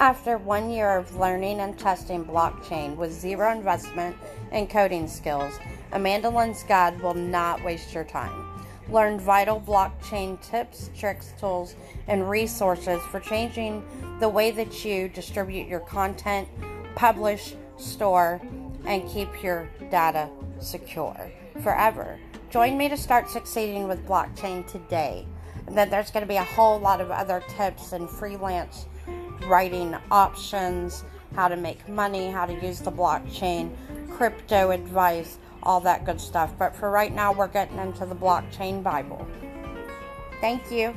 After one year of learning and testing blockchain with zero investment and coding skills, Amandalyn's Guide will not waste your time. Learn vital blockchain tips, tricks, tools, and resources for changing the way that you distribute your content, publish, store, and keep your data secure forever. Join me to start succeeding with blockchain today. And then there's going to be a whole lot of other tips and freelance writing options, how to make money, how to use the blockchain, crypto advice, all that good stuff. But for right now, we're getting into the blockchain Bible. Thank you.